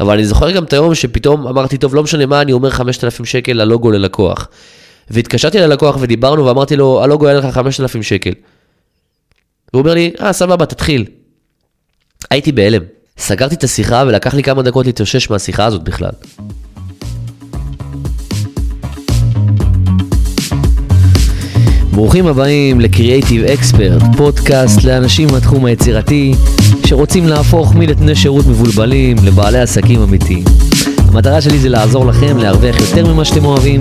אבל אני זוכר גם את היום שפתאום אמרתי, טוב, לא משנה מה, אני אומר 5,000 שקל ללוגו ללקוח. והתקשרתי ללקוח ודיברנו ואמרתי לו, הלוגו היה לך 5,000 שקל. והוא אומר לי, אה, סבבה, תתחיל. הייתי בהלם. סגרתי את השיחה ולקח לי כמה דקות להתאושש מהשיחה הזאת בכלל. ברוכים הבאים ל-Creative Expert, פודקאסט לאנשים מהתחום היצירתי שרוצים להפוך מנתני שירות מבולבלים לבעלי עסקים אמיתיים. המטרה שלי זה לעזור לכם להרוויח יותר ממה שאתם אוהבים,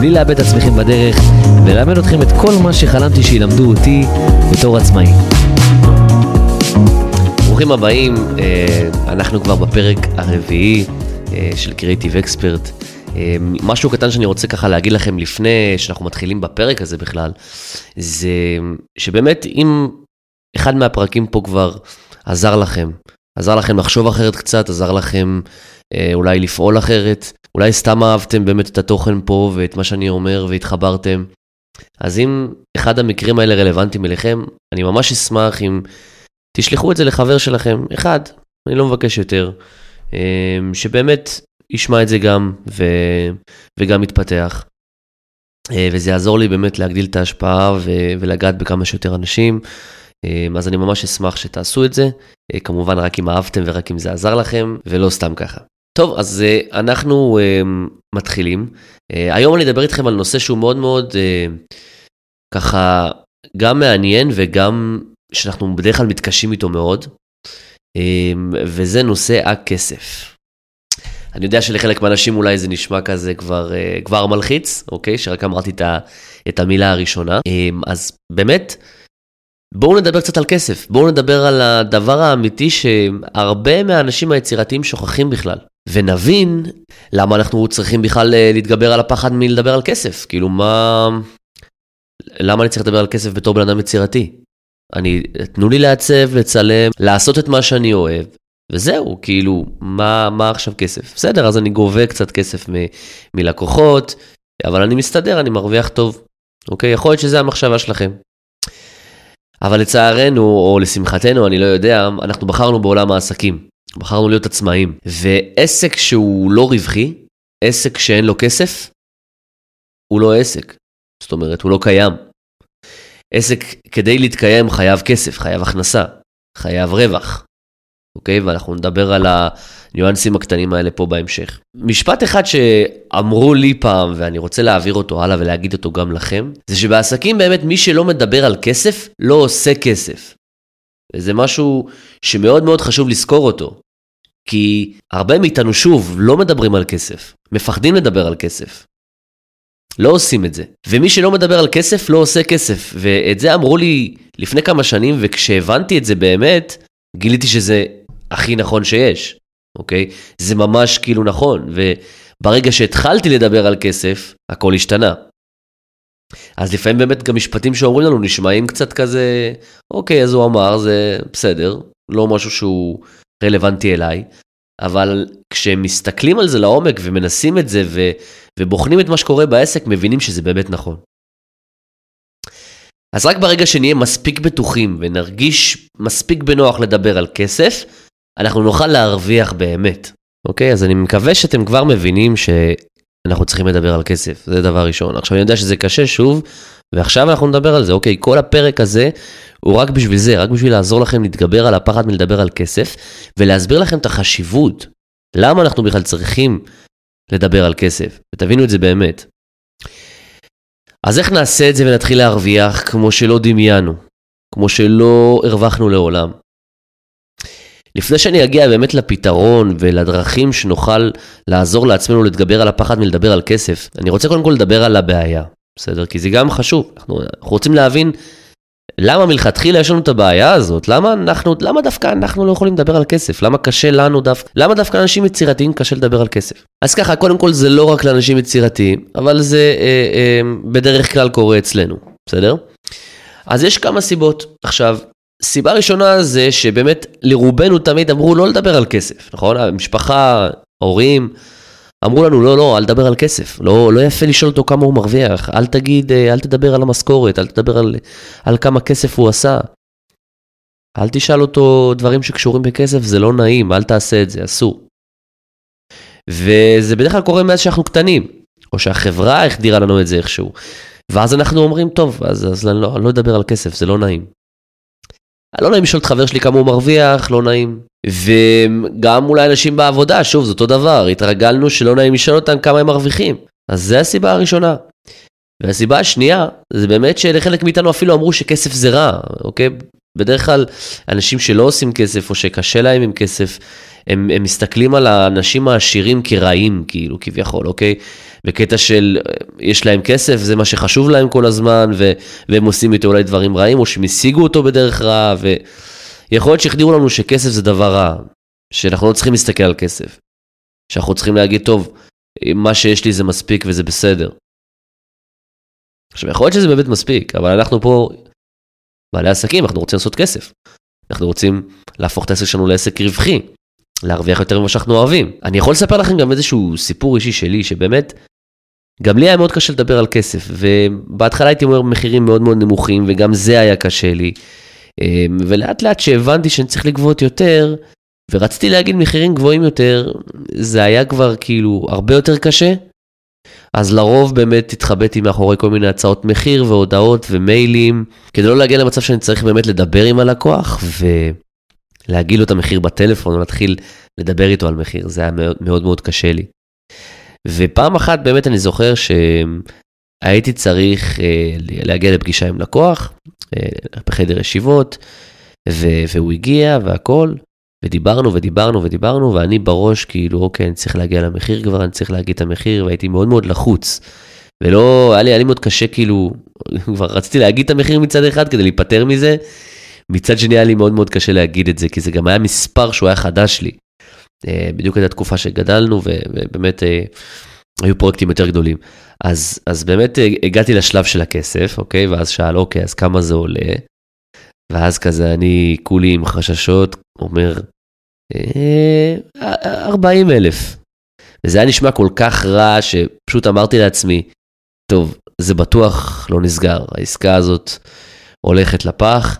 בלי לאבד את עצמכם בדרך, וללמד אתכם את כל מה שחלמתי שילמדו אותי בתור עצמאי. ברוכים הבאים, אה, אנחנו כבר בפרק הרביעי אה, של Creative Expert. אה, משהו קטן שאני רוצה ככה להגיד לכם לפני שאנחנו מתחילים בפרק הזה בכלל, זה שבאמת אם אחד מהפרקים פה כבר עזר לכם, עזר לכם לחשוב אחרת קצת, עזר לכם אה, אולי לפעול אחרת, אולי סתם אהבתם באמת את התוכן פה ואת מה שאני אומר והתחברתם. אז אם אחד המקרים האלה רלוונטיים אליכם, אני ממש אשמח אם תשלחו את זה לחבר שלכם, אחד, אני לא מבקש יותר, אה, שבאמת ישמע את זה גם ו... וגם יתפתח. אה, וזה יעזור לי באמת להגדיל את ההשפעה ו... ולגעת בכמה שיותר אנשים. אה, אז אני ממש אשמח שתעשו את זה, אה, כמובן רק אם אהבתם ורק אם זה עזר לכם, ולא סתם ככה. טוב, אז אנחנו מתחילים. היום אני אדבר איתכם על נושא שהוא מאוד מאוד ככה גם מעניין וגם שאנחנו בדרך כלל מתקשים איתו מאוד, וזה נושא הכסף. אני יודע שלחלק מהאנשים אולי זה נשמע כזה כבר, uh, כבר מלחיץ, אוקיי? שרק אמרתי את, ה, את המילה הראשונה. Um, אז באמת, בואו נדבר קצת על כסף. בואו נדבר על הדבר האמיתי שהרבה מהאנשים היצירתיים שוכחים בכלל. ונבין למה אנחנו צריכים בכלל אה, להתגבר על הפחד מלדבר על כסף. כאילו, מה... למה אני צריך לדבר על כסף בתור בן אדם יצירתי? אני, תנו לי לעצב, לצלם, לעשות את מה שאני אוהב, וזהו, כאילו, מה, מה עכשיו כסף? בסדר, אז אני גובה קצת כסף מ, מלקוחות, אבל אני מסתדר, אני מרוויח טוב. אוקיי? יכול להיות שזה המחשבה שלכם. אבל לצערנו, או לשמחתנו, אני לא יודע, אנחנו בחרנו בעולם העסקים. בחרנו להיות עצמאים. ועסק שהוא לא רווחי, עסק שאין לו כסף, הוא לא עסק. זאת אומרת, הוא לא קיים. עסק, כדי להתקיים, חייב כסף, חייב הכנסה, חייב רווח. אוקיי? ואנחנו נדבר על הניואנסים הקטנים האלה פה בהמשך. משפט אחד שאמרו לי פעם, ואני רוצה להעביר אותו הלאה ולהגיד אותו גם לכם, זה שבעסקים באמת מי שלא מדבר על כסף, לא עושה כסף. וזה משהו שמאוד מאוד חשוב לזכור אותו. כי הרבה מאיתנו, שוב, לא מדברים על כסף, מפחדים לדבר על כסף. לא עושים את זה. ומי שלא מדבר על כסף, לא עושה כסף. ואת זה אמרו לי לפני כמה שנים, וכשהבנתי את זה באמת, גיליתי שזה הכי נכון שיש, אוקיי? זה ממש כאילו נכון, וברגע שהתחלתי לדבר על כסף, הכל השתנה. אז לפעמים באמת גם משפטים שאומרים לנו נשמעים קצת כזה, אוקיי, אז הוא אמר, זה בסדר, לא משהו שהוא רלוונטי אליי, אבל כשמסתכלים על זה לעומק ומנסים את זה ו, ובוחנים את מה שקורה בעסק, מבינים שזה באמת נכון. אז רק ברגע שנהיה מספיק בטוחים ונרגיש מספיק בנוח לדבר על כסף, אנחנו נוכל להרוויח באמת. אוקיי? אז אני מקווה שאתם כבר מבינים שאנחנו צריכים לדבר על כסף, זה דבר ראשון. עכשיו אני יודע שזה קשה שוב, ועכשיו אנחנו נדבר על זה. אוקיי, כל הפרק הזה הוא רק בשביל זה, רק בשביל לעזור לכם להתגבר על הפחד מלדבר על כסף, ולהסביר לכם את החשיבות. למה אנחנו בכלל צריכים לדבר על כסף, ותבינו את זה באמת. אז איך נעשה את זה ונתחיל להרוויח כמו שלא דמיינו, כמו שלא הרווחנו לעולם? לפני שאני אגיע באמת לפתרון ולדרכים שנוכל לעזור לעצמנו להתגבר על הפחד מלדבר על כסף, אני רוצה קודם כל לדבר על הבעיה, בסדר? כי זה גם חשוב. אנחנו, אנחנו רוצים להבין למה מלכתחילה יש לנו את הבעיה הזאת? למה אנחנו, למה דווקא אנחנו לא יכולים לדבר על כסף? למה קשה לנו דווקא, למה דווקא אנשים יצירתיים קשה לדבר על כסף? אז ככה, קודם כל זה לא רק לאנשים יצירתיים, אבל זה אה, אה, בדרך כלל קורה אצלנו, בסדר? אז יש כמה סיבות. עכשיו, סיבה ראשונה זה שבאמת לרובנו תמיד אמרו לא לדבר על כסף, נכון? המשפחה, הורים, אמרו לנו לא, לא, אל תדבר על כסף, לא, לא יפה לשאול אותו כמה הוא מרוויח, אל תגיד, אה, אל תדבר על המשכורת, אל תדבר על, על כמה כסף הוא עשה. אל תשאל אותו דברים שקשורים בכסף, זה לא נעים, אל תעשה את זה, אסור. וזה בדרך כלל קורה מאז שאנחנו קטנים, או שהחברה החדירה לנו את זה איכשהו. ואז אנחנו אומרים, טוב, אז, אז אני, לא, לא אדבר על כסף, זה לא נעים. לא נעים לשאול את חבר שלי כמה הוא מרוויח, לא נעים. וגם אולי אנשים בעבודה, שוב, זה אותו דבר, התרגלנו שלא נעים לשאול אותם כמה הם מרוויחים. אז זה הסיבה הראשונה. והסיבה השנייה, זה באמת שלחלק מאיתנו אפילו אמרו שכסף זה רע, אוקיי? בדרך כלל אנשים שלא עושים כסף או שקשה להם עם כסף, הם, הם מסתכלים על האנשים העשירים כרעים, כאילו, כביכול, אוקיי? בקטע של יש להם כסף, זה מה שחשוב להם כל הזמן, ו, והם עושים איתו אולי דברים רעים, או שהם השיגו אותו בדרך רעה, ויכול להיות שהחדירו לנו שכסף זה דבר רע, שאנחנו לא צריכים להסתכל על כסף. שאנחנו צריכים להגיד, טוב, מה שיש לי זה מספיק וזה בסדר. עכשיו, יכול להיות שזה באמת מספיק, אבל אנחנו פה בעלי עסקים, אנחנו רוצים לעשות כסף. אנחנו רוצים להפוך את העסק שלנו לעסק רווחי, להרוויח יותר ממה שאנחנו אוהבים. אני יכול לספר לכם גם איזשהו סיפור אישי שלי, שבאמת, גם לי היה מאוד קשה לדבר על כסף, ובהתחלה הייתי אומר מחירים מאוד מאוד נמוכים, וגם זה היה קשה לי. אמ, ולאט לאט שהבנתי שאני צריך לגבות יותר, ורציתי להגיד מחירים גבוהים יותר, זה היה כבר כאילו הרבה יותר קשה. אז לרוב באמת התחבאתי מאחורי כל מיני הצעות מחיר והודעות ומיילים, כדי לא להגיע למצב שאני צריך באמת לדבר עם הלקוח ולהגיד לו את המחיר בטלפון ולהתחיל לדבר איתו על מחיר, זה היה מאוד מאוד, מאוד קשה לי. ופעם אחת באמת אני זוכר שהייתי צריך אה, להגיע לפגישה עם לקוח אה, בחדר ישיבות, והוא הגיע והכל, ודיברנו ודיברנו ודיברנו, ואני בראש כאילו, אוקיי, אני צריך להגיע למחיר כבר, אני צריך להגיד את המחיר, והייתי מאוד מאוד לחוץ. ולא, היה לי, היה לי מאוד קשה כאילו, כבר רציתי להגיד את המחיר מצד אחד כדי להיפטר מזה, מצד שני היה לי מאוד מאוד קשה להגיד את זה, כי זה גם היה מספר שהוא היה חדש לי. אה, בדיוק הייתה תקופה שגדלנו, ובאמת אה, היו פרויקטים יותר גדולים. אז, אז באמת אה, הגעתי לשלב של הכסף, אוקיי? ואז שאל, אוקיי, אז כמה זה עולה? ואז כזה אני כולי עם חששות, אומר, 40 אלף. וזה היה נשמע כל כך רע, שפשוט אמרתי לעצמי, טוב, זה בטוח לא נסגר, העסקה הזאת הולכת לפח,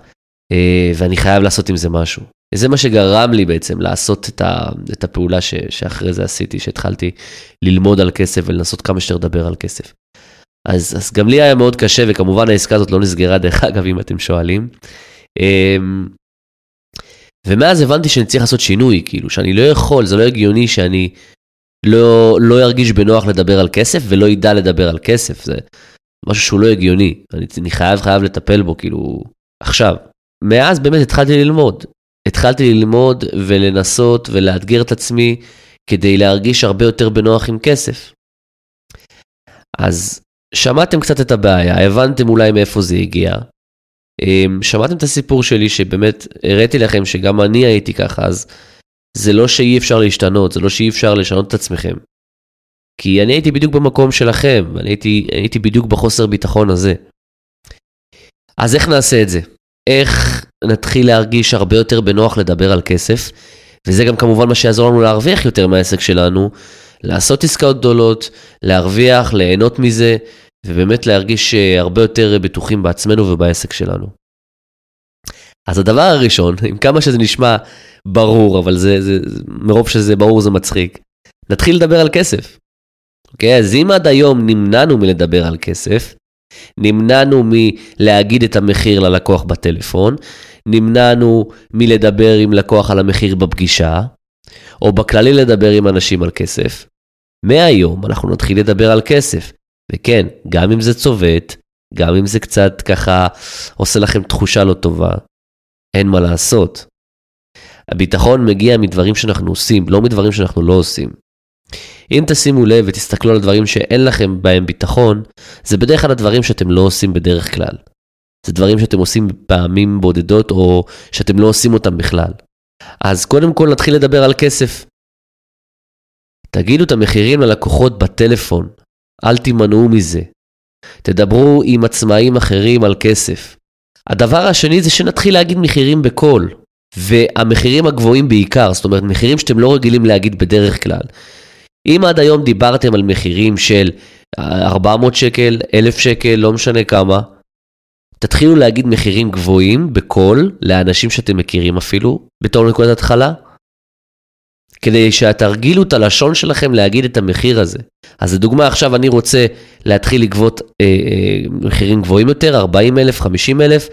ואני חייב לעשות עם זה משהו. וזה מה שגרם לי בעצם לעשות את, ה, את הפעולה ש, שאחרי זה עשיתי, שהתחלתי ללמוד על כסף ולנסות כמה שיותר לדבר על כסף. אז, אז גם לי היה מאוד קשה, וכמובן העסקה הזאת לא נסגרה, דרך אגב, אם אתם שואלים. אמ, ומאז הבנתי שאני צריך לעשות שינוי, כאילו, שאני לא יכול, זה לא הגיוני שאני לא, לא ארגיש בנוח לדבר על כסף ולא ידע לדבר על כסף, זה משהו שהוא לא הגיוני, אני, אני חייב, חייב לטפל בו, כאילו, עכשיו. מאז באמת התחלתי ללמוד, התחלתי ללמוד ולנסות ולאתגר את עצמי כדי להרגיש הרבה יותר בנוח עם כסף. אז שמעתם קצת את הבעיה, הבנתם אולי מאיפה זה הגיע. אמ, שמעתם את הסיפור שלי שבאמת הראיתי לכם שגם אני הייתי ככה, אז זה לא שאי אפשר להשתנות, זה לא שאי אפשר לשנות את עצמכם. כי אני הייתי בדיוק במקום שלכם, אני הייתי, הייתי בדיוק בחוסר ביטחון הזה. אז איך נעשה את זה? איך נתחיל להרגיש הרבה יותר בנוח לדבר על כסף, וזה גם כמובן מה שיעזור לנו להרוויח יותר מהעסק שלנו, לעשות עסקאות גדולות, להרוויח, ליהנות מזה, ובאמת להרגיש אה, הרבה יותר בטוחים בעצמנו ובעסק שלנו. אז הדבר הראשון, עם כמה שזה נשמע ברור, אבל זה, זה, מרוב שזה ברור זה מצחיק, נתחיל לדבר על כסף. אוקיי? אז אם עד היום נמנענו מלדבר על כסף, נמנענו מלהגיד את המחיר ללקוח בטלפון, נמנענו מלדבר עם לקוח על המחיר בפגישה, או בכללי לדבר עם אנשים על כסף. מהיום אנחנו נתחיל לדבר על כסף. וכן, גם אם זה צובט, גם אם זה קצת ככה עושה לכם תחושה לא טובה, אין מה לעשות. הביטחון מגיע מדברים שאנחנו עושים, לא מדברים שאנחנו לא עושים. אם תשימו לב ותסתכלו על הדברים שאין לכם בהם ביטחון, זה בדרך כלל הדברים שאתם לא עושים בדרך כלל. זה דברים שאתם עושים פעמים בודדות או שאתם לא עושים אותם בכלל. אז קודם כל נתחיל לדבר על כסף. תגידו את המחירים ללקוחות בטלפון, אל תימנעו מזה. תדברו עם עצמאים אחרים על כסף. הדבר השני זה שנתחיל להגיד מחירים בקול, והמחירים הגבוהים בעיקר, זאת אומרת מחירים שאתם לא רגילים להגיד בדרך כלל. אם עד היום דיברתם על מחירים של 400 שקל, 1,000 שקל, לא משנה כמה, תתחילו להגיד מחירים גבוהים בקול לאנשים שאתם מכירים אפילו, בתור נקודת התחלה. כדי שתרגילו את הלשון שלכם להגיד את המחיר הזה. אז לדוגמה, עכשיו אני רוצה להתחיל לגבות אה, אה, מחירים גבוהים יותר, 40 אלף, 50 אלף,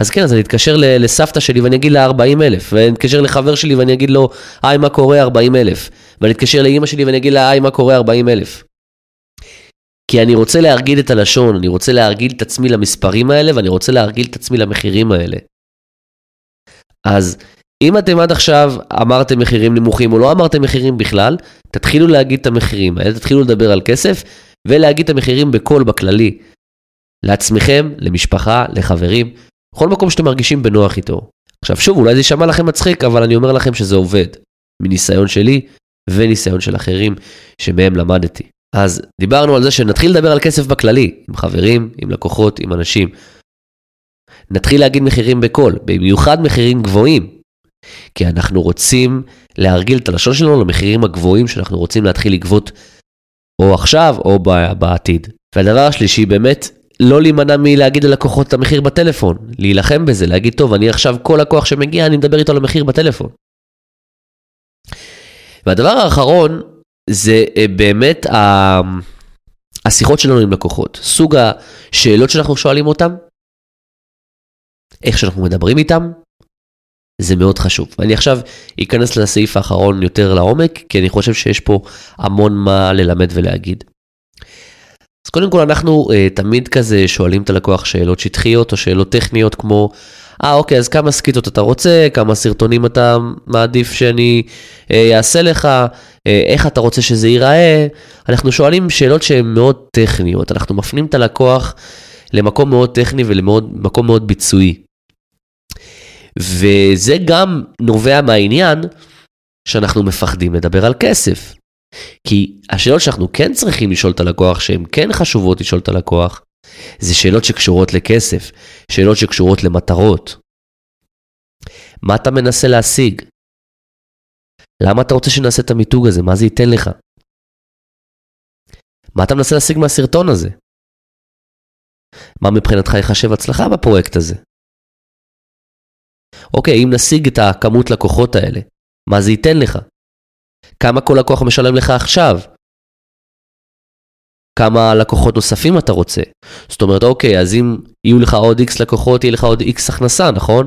אז כן, אז אני אתקשר לסבתא שלי ואני אגיד לה 40 אלף, ואני אתקשר לחבר שלי ואני אגיד לו, היי, מה קורה 40 אלף, ואני אתקשר לאימא שלי ואני אגיד לה, היי, מה קורה 40 אלף. כי אני רוצה להרגיל את הלשון, אני רוצה להרגיל את עצמי למספרים האלה, ואני רוצה להרגיל את עצמי למחירים האלה. אז אם אתם עד עכשיו אמרתם מחירים נמוכים או לא אמרתם מחירים בכלל, תתחילו להגיד את המחירים האלה, תתחילו לדבר על כסף, ולהגיד את המחירים בקול בכללי. לעצמכם, למשפחה, לחברים, בכל מקום שאתם מרגישים בנוח איתו. עכשיו שוב, אולי זה יישמע לכם מצחיק, אבל אני אומר לכם שזה עובד. מניסיון שלי וניסיון של אחרים שמהם למדתי. אז דיברנו על זה שנתחיל לדבר על כסף בכללי, עם חברים, עם לקוחות, עם אנשים. נתחיל להגיד מחירים בקול, במיוחד מחירים גבוהים. כי אנחנו רוצים להרגיל את הלשון שלנו למחירים הגבוהים שאנחנו רוצים להתחיל לגבות או עכשיו או בעתיד. והדבר השלישי, באמת לא להימנע מלהגיד ללקוחות את המחיר בטלפון, להילחם בזה, להגיד, טוב, אני עכשיו כל לקוח שמגיע, אני מדבר איתו על המחיר בטלפון. והדבר האחרון זה אה, באמת השיחות שלנו עם לקוחות, סוג השאלות שאנחנו שואלים אותם, איך שאנחנו מדברים איתם, זה מאוד חשוב. אני עכשיו אכנס לסעיף האחרון יותר לעומק, כי אני חושב שיש פה המון מה ללמד ולהגיד. אז קודם כל אנחנו uh, תמיד כזה שואלים את הלקוח שאלות שטחיות או שאלות טכניות כמו, אה ah, אוקיי אז כמה סקיטות אתה רוצה, כמה סרטונים אתה מעדיף שאני אעשה uh, לך, uh, איך אתה רוצה שזה ייראה, אנחנו שואלים שאלות שהן מאוד טכניות, אנחנו מפנים את הלקוח למקום מאוד טכני ולמקום מאוד ביצועי. וזה גם נובע מהעניין שאנחנו מפחדים לדבר על כסף. כי השאלות שאנחנו כן צריכים לשאול את הלקוח, שהן כן חשובות לשאול את הלקוח, זה שאלות שקשורות לכסף, שאלות שקשורות למטרות. מה אתה מנסה להשיג? למה אתה רוצה שנעשה את המיתוג הזה? מה זה ייתן לך? מה אתה מנסה להשיג מהסרטון הזה? מה מבחינתך ייחשב הצלחה בפרויקט הזה? אוקיי, אם נשיג את הכמות לקוחות האלה, מה זה ייתן לך? כמה כל לקוח משלם לך עכשיו? כמה לקוחות נוספים אתה רוצה? זאת אומרת, אוקיי, אז אם יהיו לך עוד X לקוחות, יהיה לך עוד X הכנסה, נכון?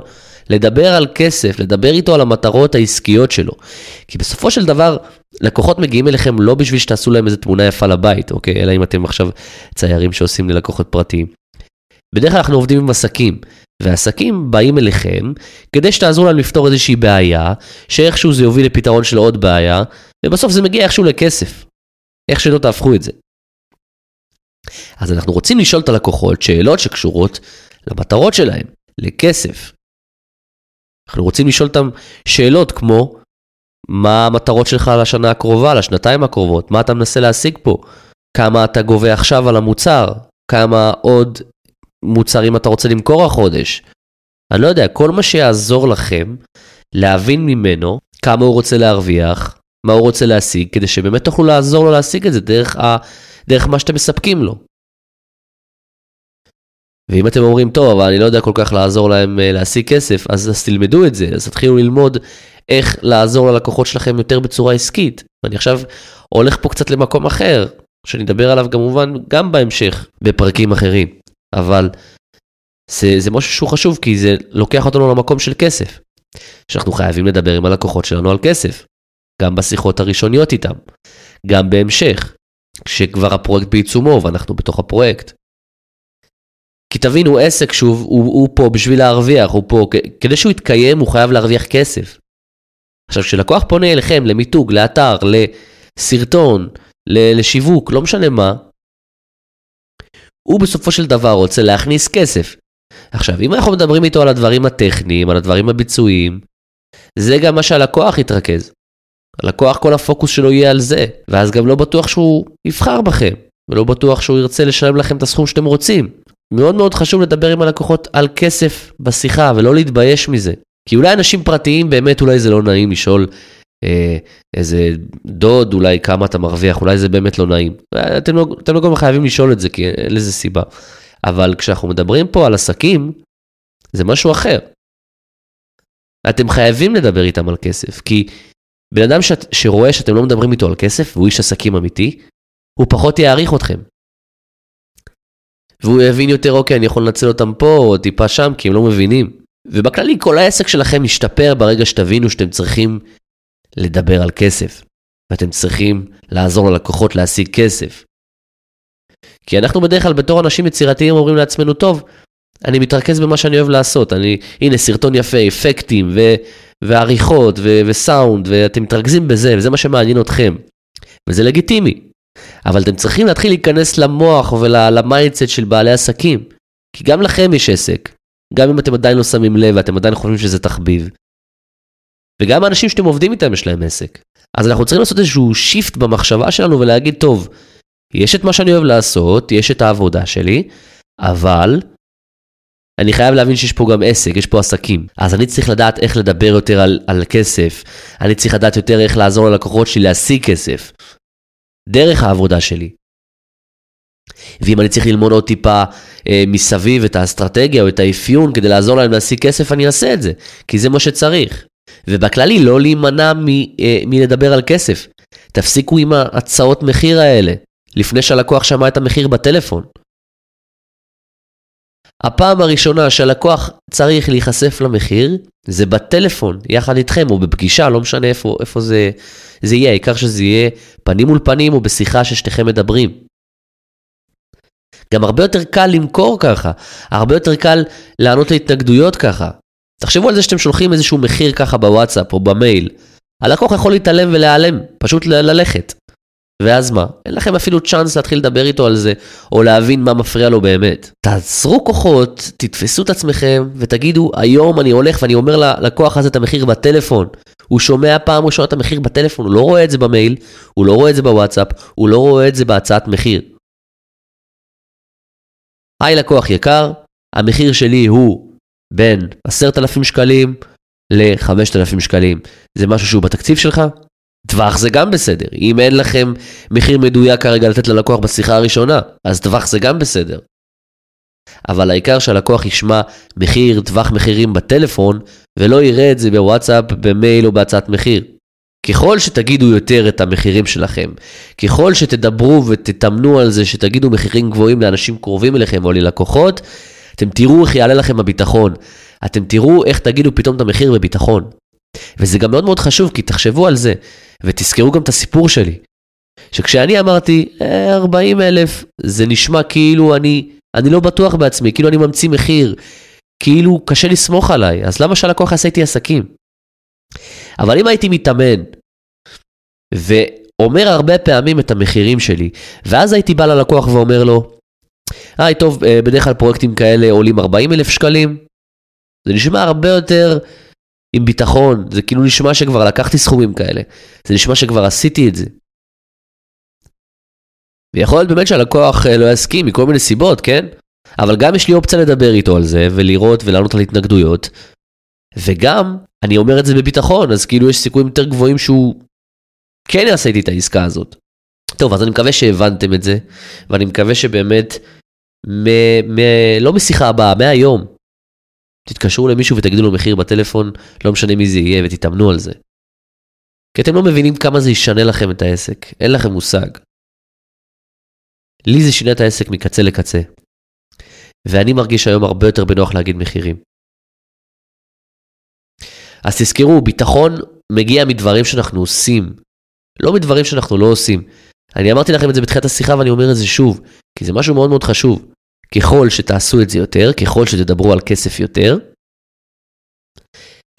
לדבר על כסף, לדבר איתו על המטרות העסקיות שלו. כי בסופו של דבר, לקוחות מגיעים אליכם לא בשביל שתעשו להם איזה תמונה יפה לבית, אוקיי? אלא אם אתם עכשיו ציירים שעושים ללקוחות פרטיים. בדרך כלל אנחנו עובדים עם עסקים, ועסקים באים אליכם כדי שתעזרו להם לפתור איזושהי בעיה, שאיכשהו זה יוביל לפתרון של עוד בעיה, ובסוף זה מגיע איכשהו לכסף. איך שלא תהפכו את זה. אז אנחנו רוצים לשאול את הלקוחות שאלות שקשורות למטרות שלהם, לכסף. אנחנו רוצים לשאול אותם שאלות כמו, מה המטרות שלך לשנה הקרובה, לשנתיים הקרובות, מה אתה מנסה להשיג פה, כמה אתה גובה עכשיו על המוצר, כמה עוד מוצרים אתה רוצה למכור החודש. אני לא יודע, כל מה שיעזור לכם להבין ממנו כמה הוא רוצה להרוויח, מה הוא רוצה להשיג, כדי שבאמת תוכלו לעזור לו להשיג את זה דרך, ה, דרך מה שאתם מספקים לו. ואם אתם אומרים, טוב, אבל אני לא יודע כל כך לעזור להם אה, להשיג כסף, אז, אז תלמדו את זה, אז תתחילו ללמוד איך לעזור ללקוחות שלכם יותר בצורה עסקית. ואני עכשיו הולך פה קצת למקום אחר, שאני אדבר עליו כמובן גם בהמשך, בפרקים אחרים. אבל זה, זה משהו שהוא חשוב, כי זה לוקח אותנו למקום של כסף. שאנחנו חייבים לדבר עם הלקוחות שלנו על כסף. גם בשיחות הראשוניות איתם, גם בהמשך, כשכבר הפרויקט בעיצומו ואנחנו בתוך הפרויקט. כי תבינו, עסק שוב, הוא, הוא פה בשביל להרוויח, הוא פה, כדי שהוא יתקיים הוא חייב להרוויח כסף. עכשיו, כשלקוח פונה אליכם למיתוג, לאתר, לסרטון, לשיווק, לא משנה מה, הוא בסופו של דבר רוצה להכניס כסף. עכשיו, אם אנחנו מדברים איתו על הדברים הטכניים, על הדברים הביצועיים, זה גם מה שהלקוח יתרכז. הלקוח, כל הפוקוס שלו יהיה על זה, ואז גם לא בטוח שהוא יבחר בכם, ולא בטוח שהוא ירצה לשלם לכם את הסכום שאתם רוצים. מאוד מאוד חשוב לדבר עם הלקוחות על כסף בשיחה, ולא להתבייש מזה. כי אולי אנשים פרטיים, באמת אולי זה לא נעים לשאול איזה דוד, אולי כמה אתה מרוויח, אולי זה באמת לא נעים. אתם לא, אתם לא חייבים לשאול את זה, כי אין לזה סיבה. אבל כשאנחנו מדברים פה על עסקים, זה משהו אחר. אתם חייבים לדבר איתם על כסף, כי בן אדם שאת, שרואה שאתם לא מדברים איתו על כסף, והוא איש עסקים אמיתי, הוא פחות יעריך אתכם. והוא יבין יותר, אוקיי, אני יכול לנצל אותם פה או טיפה שם, כי הם לא מבינים. ובכללי, כל העסק שלכם ישתפר ברגע שתבינו שאתם צריכים לדבר על כסף, ואתם צריכים לעזור ללקוחות להשיג כסף. כי אנחנו בדרך כלל בתור אנשים יצירתיים אומרים לעצמנו, טוב, אני מתרכז במה שאני אוהב לעשות, אני, הנה סרטון יפה, אפקטים ו, ועריכות ו, וסאונד, ואתם מתרכזים בזה, וזה מה שמעניין אתכם. וזה לגיטימי. אבל אתם צריכים להתחיל להיכנס למוח ול mindset של בעלי עסקים. כי גם לכם יש עסק, גם אם אתם עדיין לא שמים לב ואתם עדיין חושבים שזה תחביב. וגם האנשים שאתם עובדים איתם יש להם עסק. אז אנחנו צריכים לעשות איזשהו שיפט במחשבה שלנו ולהגיד, טוב, יש את מה שאני אוהב לעשות, יש את העבודה שלי, אבל אני חייב להבין שיש פה גם עסק, יש פה עסקים. אז אני צריך לדעת איך לדבר יותר על, על כסף, אני צריך לדעת יותר איך לעזור ללקוחות שלי להשיג כסף. דרך העבודה שלי. ואם אני צריך ללמוד עוד טיפה אה, מסביב את האסטרטגיה או את האפיון כדי לעזור להם להשיג כסף, אני אעשה את זה, כי זה מה שצריך. ובכללי, לא להימנע אה, מלדבר על כסף. תפסיקו עם ההצעות מחיר האלה, לפני שהלקוח שמע את המחיר בטלפון. הפעם הראשונה שהלקוח צריך להיחשף למחיר, זה בטלפון, יחד איתכם, או בפגישה, לא משנה איפה, איפה זה, זה יהיה, העיקר שזה יהיה פנים מול פנים או בשיחה ששתיכם מדברים. גם הרבה יותר קל למכור ככה, הרבה יותר קל לענות להתנגדויות ככה. תחשבו על זה שאתם שולחים איזשהו מחיר ככה בוואטסאפ או במייל. הלקוח יכול להתעלם ולהיעלם, פשוט ללכת. ואז מה? אין לכם אפילו צ'אנס להתחיל לדבר איתו על זה, או להבין מה מפריע לו באמת. תעצרו כוחות, תתפסו את עצמכם, ותגידו, היום אני הולך ואני אומר ללקוח הזה את המחיר בטלפון. הוא שומע פעם ראשונה את המחיר בטלפון, הוא לא רואה את זה במייל, הוא לא רואה את זה בוואטסאפ, הוא לא רואה את זה בהצעת מחיר. היי לקוח יקר, המחיר שלי הוא בין 10,000 שקלים ל-5,000 שקלים. זה משהו שהוא בתקציב שלך? טווח זה גם בסדר. אם אין לכם מחיר מדויק כרגע לתת ללקוח בשיחה הראשונה, אז טווח זה גם בסדר. אבל העיקר שהלקוח ישמע מחיר, טווח מחירים בטלפון, ולא יראה את זה בוואטסאפ, במייל או בהצעת מחיר. ככל שתגידו יותר את המחירים שלכם, ככל שתדברו ותתאמנו על זה שתגידו מחירים גבוהים לאנשים קרובים אליכם או ללקוחות, אתם תראו איך יעלה לכם הביטחון. אתם תראו איך תגידו פתאום את המחיר בביטחון. וזה גם מאוד מאוד חשוב, כי תחשבו על זה, ותזכרו גם את הסיפור שלי. שכשאני אמרתי 40 אה, אלף, זה נשמע כאילו אני, אני לא בטוח בעצמי, כאילו אני ממציא מחיר, כאילו קשה לסמוך עליי, אז למה שהלקוח יעשה איתי עסקים? אבל אם הייתי מתאמן, ואומר הרבה פעמים את המחירים שלי, ואז הייתי בא ללקוח ואומר לו, היי, טוב, אה, בדרך כלל פרויקטים כאלה עולים 40 אלף שקלים, זה נשמע הרבה יותר עם ביטחון, זה כאילו נשמע שכבר לקחתי סכומים כאלה, זה נשמע שכבר עשיתי את זה. ויכול להיות באמת שהלקוח אה, לא יסכים מכל מיני סיבות, כן? אבל גם יש לי אופציה לדבר איתו על זה, ולראות ולענות על התנגדויות, וגם, אני אומר את זה בביטחון, אז כאילו יש סיכויים יותר גבוהים שהוא כן יעשה איתי את העסקה הזאת. טוב, אז אני מקווה שהבנתם את זה, ואני מקווה שבאמת, מ- מ- לא משיחה הבאה, מהיום, תתקשרו למישהו ותגידו לו מחיר בטלפון, לא משנה מי זה יהיה, ותתאמנו על זה. כי אתם לא מבינים כמה זה ישנה לכם את העסק, אין לכם מושג. לי זה שינה את העסק מקצה לקצה. ואני מרגיש היום הרבה יותר בנוח להגיד מחירים. אז תזכרו, ביטחון מגיע מדברים שאנחנו עושים, לא מדברים שאנחנו לא עושים. אני אמרתי לכם את זה בתחילת השיחה ואני אומר את זה שוב, כי זה משהו מאוד מאוד חשוב. ככל שתעשו את זה יותר, ככל שתדברו על כסף יותר,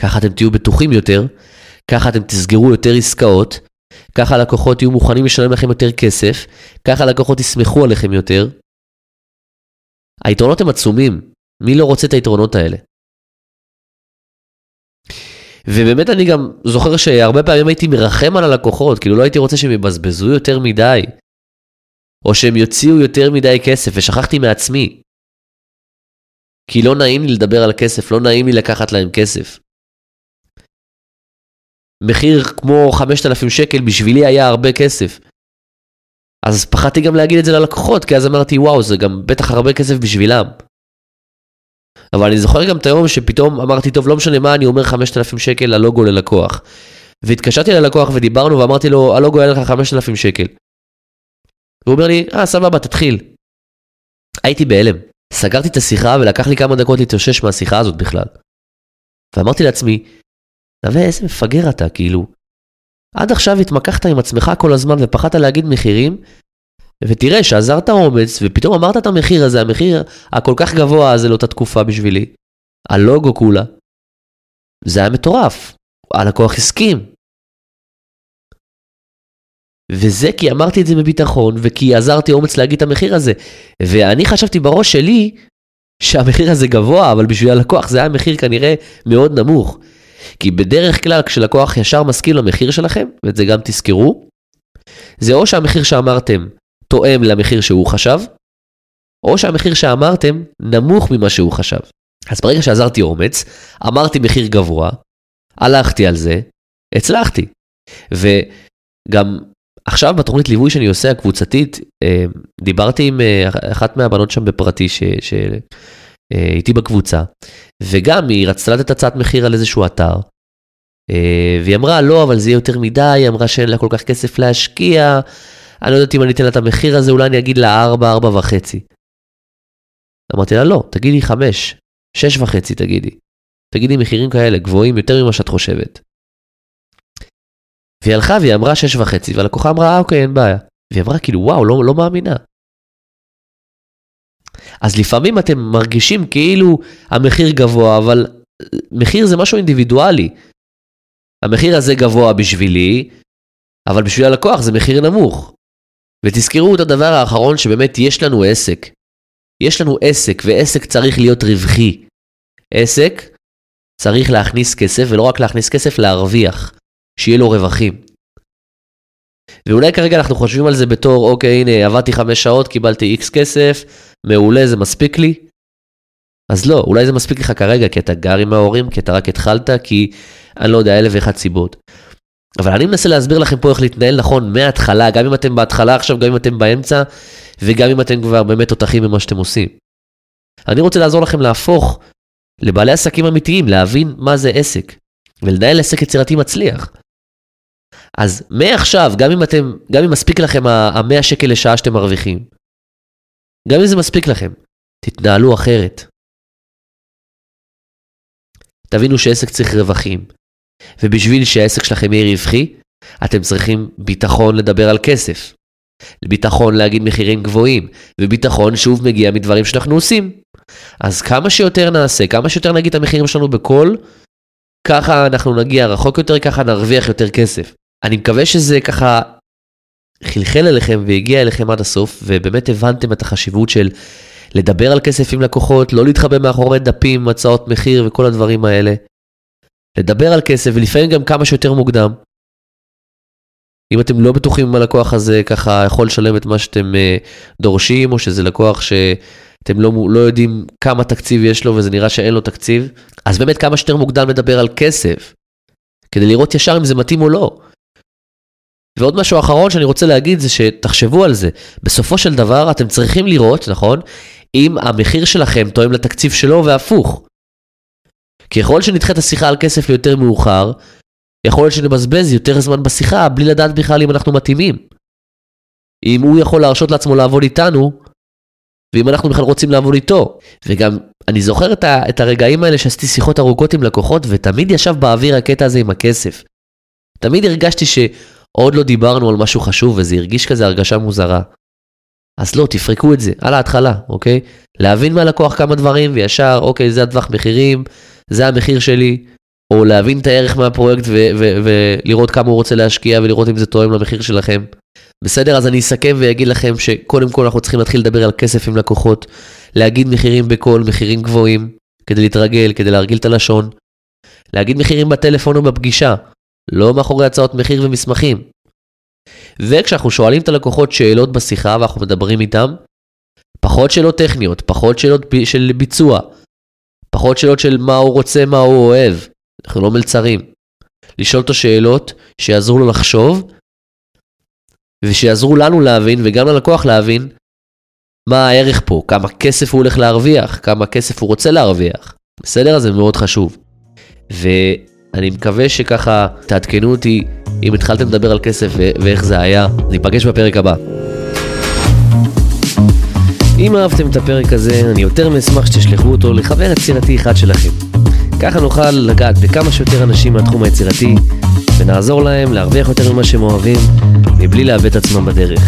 ככה אתם תהיו בטוחים יותר, ככה אתם תסגרו יותר עסקאות, ככה הלקוחות יהיו מוכנים לשלם לכם יותר כסף, ככה הלקוחות יסמכו עליכם יותר. היתרונות הם עצומים, מי לא רוצה את היתרונות האלה? ובאמת אני גם זוכר שהרבה פעמים הייתי מרחם על הלקוחות, כאילו לא הייתי רוצה שהם יבזבזו יותר מדי. או שהם יוציאו יותר מדי כסף, ושכחתי מעצמי. כי לא נעים לי לדבר על כסף, לא נעים לי לקחת להם כסף. מחיר כמו 5,000 שקל בשבילי היה הרבה כסף. אז פחדתי גם להגיד את זה ללקוחות, כי אז אמרתי, וואו, זה גם בטח הרבה כסף בשבילם. אבל אני זוכר גם את היום שפתאום אמרתי, טוב, לא משנה מה, אני אומר 5,000 שקל ללוגו ללקוח. והתקשרתי ללקוח ודיברנו ואמרתי לו, הלוגו היה לך 5,000 שקל. והוא אומר לי, אה, סבבה, תתחיל. הייתי בהלם. סגרתי את השיחה ולקח לי כמה דקות להתאושש מהשיחה הזאת בכלל. ואמרתי לעצמי, נווה, איזה מפגר אתה, כאילו. עד עכשיו התמקחת עם עצמך כל הזמן ופחדת להגיד מחירים, ותראה שעזרת אומץ, ופתאום אמרת את המחיר הזה, המחיר הכל כך גבוה הזה לאותה תקופה בשבילי. הלוגו כולה. זה היה מטורף. הלקוח הסכים. וזה כי אמרתי את זה בביטחון, וכי עזרתי אומץ להגיד את המחיר הזה. ואני חשבתי בראש שלי שהמחיר הזה גבוה, אבל בשביל הלקוח זה היה מחיר כנראה מאוד נמוך. כי בדרך כלל כשלקוח ישר מסכים למחיר שלכם, ואת זה גם תזכרו, זה או שהמחיר שאמרתם תואם למחיר שהוא חשב, או שהמחיר שאמרתם נמוך ממה שהוא חשב. אז ברגע שעזרתי אומץ, אמרתי מחיר גבוה, הלכתי על זה, הצלחתי. וגם עכשיו בתוכנית ליווי שאני עושה הקבוצתית, אה, דיברתי עם אה, אחת מהבנות שם בפרטי שהייתי אה, בקבוצה, וגם היא רצתה לתת הצעת מחיר על איזשהו אתר, והיא אמרה לא אבל זה יהיה יותר מדי, היא אמרה שאין לה כל כך כסף להשקיע, אני לא יודעת אם אני אתן לה את המחיר הזה, אולי אני אגיד לה 4, 4 וחצי. אמרתי לה לא, תגידי 5, 6 וחצי תגידי. תגידי מחירים כאלה גבוהים יותר ממה שאת חושבת. והיא הלכה והיא אמרה שש וחצי, והלקוחה אמרה, אה, אוקיי, אין בעיה. והיא אמרה, כאילו, וואו, לא, לא מאמינה. אז לפעמים אתם מרגישים כאילו המחיר גבוה, אבל מחיר זה משהו אינדיבידואלי. המחיר הזה גבוה בשבילי, אבל בשביל הלקוח זה מחיר נמוך. ותזכרו את הדבר האחרון שבאמת יש לנו עסק. יש לנו עסק, ועסק צריך להיות רווחי. עסק צריך להכניס כסף, ולא רק להכניס כסף, להרוויח. שיהיה לו רווחים. ואולי כרגע אנחנו חושבים על זה בתור, אוקיי, הנה, עבדתי חמש שעות, קיבלתי איקס כסף, מעולה, זה מספיק לי? אז לא, אולי זה מספיק לך כרגע, כי אתה גר עם ההורים, כי אתה רק התחלת, כי אני לא יודע, אלף ואחת סיבות. אבל אני מנסה להסביר לכם פה איך להתנהל נכון מההתחלה, גם אם אתם בהתחלה עכשיו, גם אם אתם באמצע, וגם אם אתם כבר באמת תותחים במה שאתם עושים. אני רוצה לעזור לכם להפוך לבעלי עסקים אמיתיים, להבין מה זה עסק, ולנהל עסק יצירתי מצליח. אז מעכשיו, גם אם אתם, גם אם מספיק לכם ה-100 שקל לשעה שאתם מרוויחים, גם אם זה מספיק לכם, תתנהלו אחרת. תבינו שעסק צריך רווחים, ובשביל שהעסק שלכם יהיה רווחי, אתם צריכים ביטחון לדבר על כסף. ביטחון להגיד מחירים גבוהים, וביטחון שוב מגיע מדברים שאנחנו עושים. אז כמה שיותר נעשה, כמה שיותר נגיד את המחירים שלנו בקול, ככה אנחנו נגיע רחוק יותר, ככה נרוויח יותר כסף. אני מקווה שזה ככה חלחל אליכם והגיע אליכם עד הסוף, ובאמת הבנתם את החשיבות של לדבר על כסף עם לקוחות, לא להתחבא מאחורי דפים, הצעות מחיר וכל הדברים האלה. לדבר על כסף, ולפעמים גם כמה שיותר מוקדם. אם אתם לא בטוחים אם הלקוח הזה ככה יכול לשלם את מה שאתם uh, דורשים, או שזה לקוח שאתם לא, לא יודעים כמה תקציב יש לו וזה נראה שאין לו תקציב, אז באמת כמה שיותר מוקדם לדבר על כסף, כדי לראות ישר אם זה מתאים או לא. ועוד משהו אחרון שאני רוצה להגיד זה שתחשבו על זה. בסופו של דבר אתם צריכים לראות, נכון, אם המחיר שלכם תואם לתקציב שלו והפוך. ככל שנדחה את השיחה על כסף ליותר מאוחר, יכול להיות שנבזבז יותר זמן בשיחה בלי לדעת בכלל אם אנחנו מתאימים. אם הוא יכול להרשות לעצמו לעבוד איתנו, ואם אנחנו בכלל רוצים לעבוד איתו. וגם, אני זוכר את, ה, את הרגעים האלה שעשיתי שיחות ארוכות עם לקוחות, ותמיד ישב באוויר הקטע הזה עם הכסף. תמיד הרגשתי ש... עוד לא דיברנו על משהו חשוב וזה הרגיש כזה הרגשה מוזרה. אז לא, תפרקו את זה, על ההתחלה, אוקיי? להבין מהלקוח כמה דברים וישר, אוקיי, זה הטווח מחירים, זה המחיר שלי, או להבין את הערך מהפרויקט ולראות כמה הוא רוצה להשקיע ולראות אם זה תואם למחיר שלכם. בסדר, אז אני אסכם ואגיד לכם שקודם כל אנחנו צריכים להתחיל לדבר על כסף עם לקוחות, להגיד מחירים בקול, מחירים גבוהים, כדי להתרגל, כדי להרגיל את הלשון, להגיד מחירים בטלפון או בפגישה, לא מאחורי הצעות מחיר ומסמכים. וכשאנחנו שואלים את הלקוחות שאלות בשיחה ואנחנו מדברים איתם, פחות שאלות טכניות, פחות שאלות של ביצוע, פחות שאלות של מה הוא רוצה, מה הוא אוהב, אנחנו לא מלצרים. לשאול אותו שאלות שיעזרו לו לחשוב, ושיעזרו לנו להבין, וגם ללקוח להבין, מה הערך פה, כמה כסף הוא הולך להרוויח, כמה כסף הוא רוצה להרוויח. בסדר? אז זה מאוד חשוב. ו... אני מקווה שככה תעדכנו אותי אם התחלתם לדבר על כסף ואיך זה היה. ניפגש בפרק הבא. אם אהבתם את הפרק הזה, אני יותר מאשמח שתשלחו אותו לחבר יצירתי אחד שלכם. ככה נוכל לגעת בכמה שיותר אנשים מהתחום היצירתי, ונעזור להם להרוויח יותר ממה שהם אוהבים, מבלי לאבד עצמם בדרך.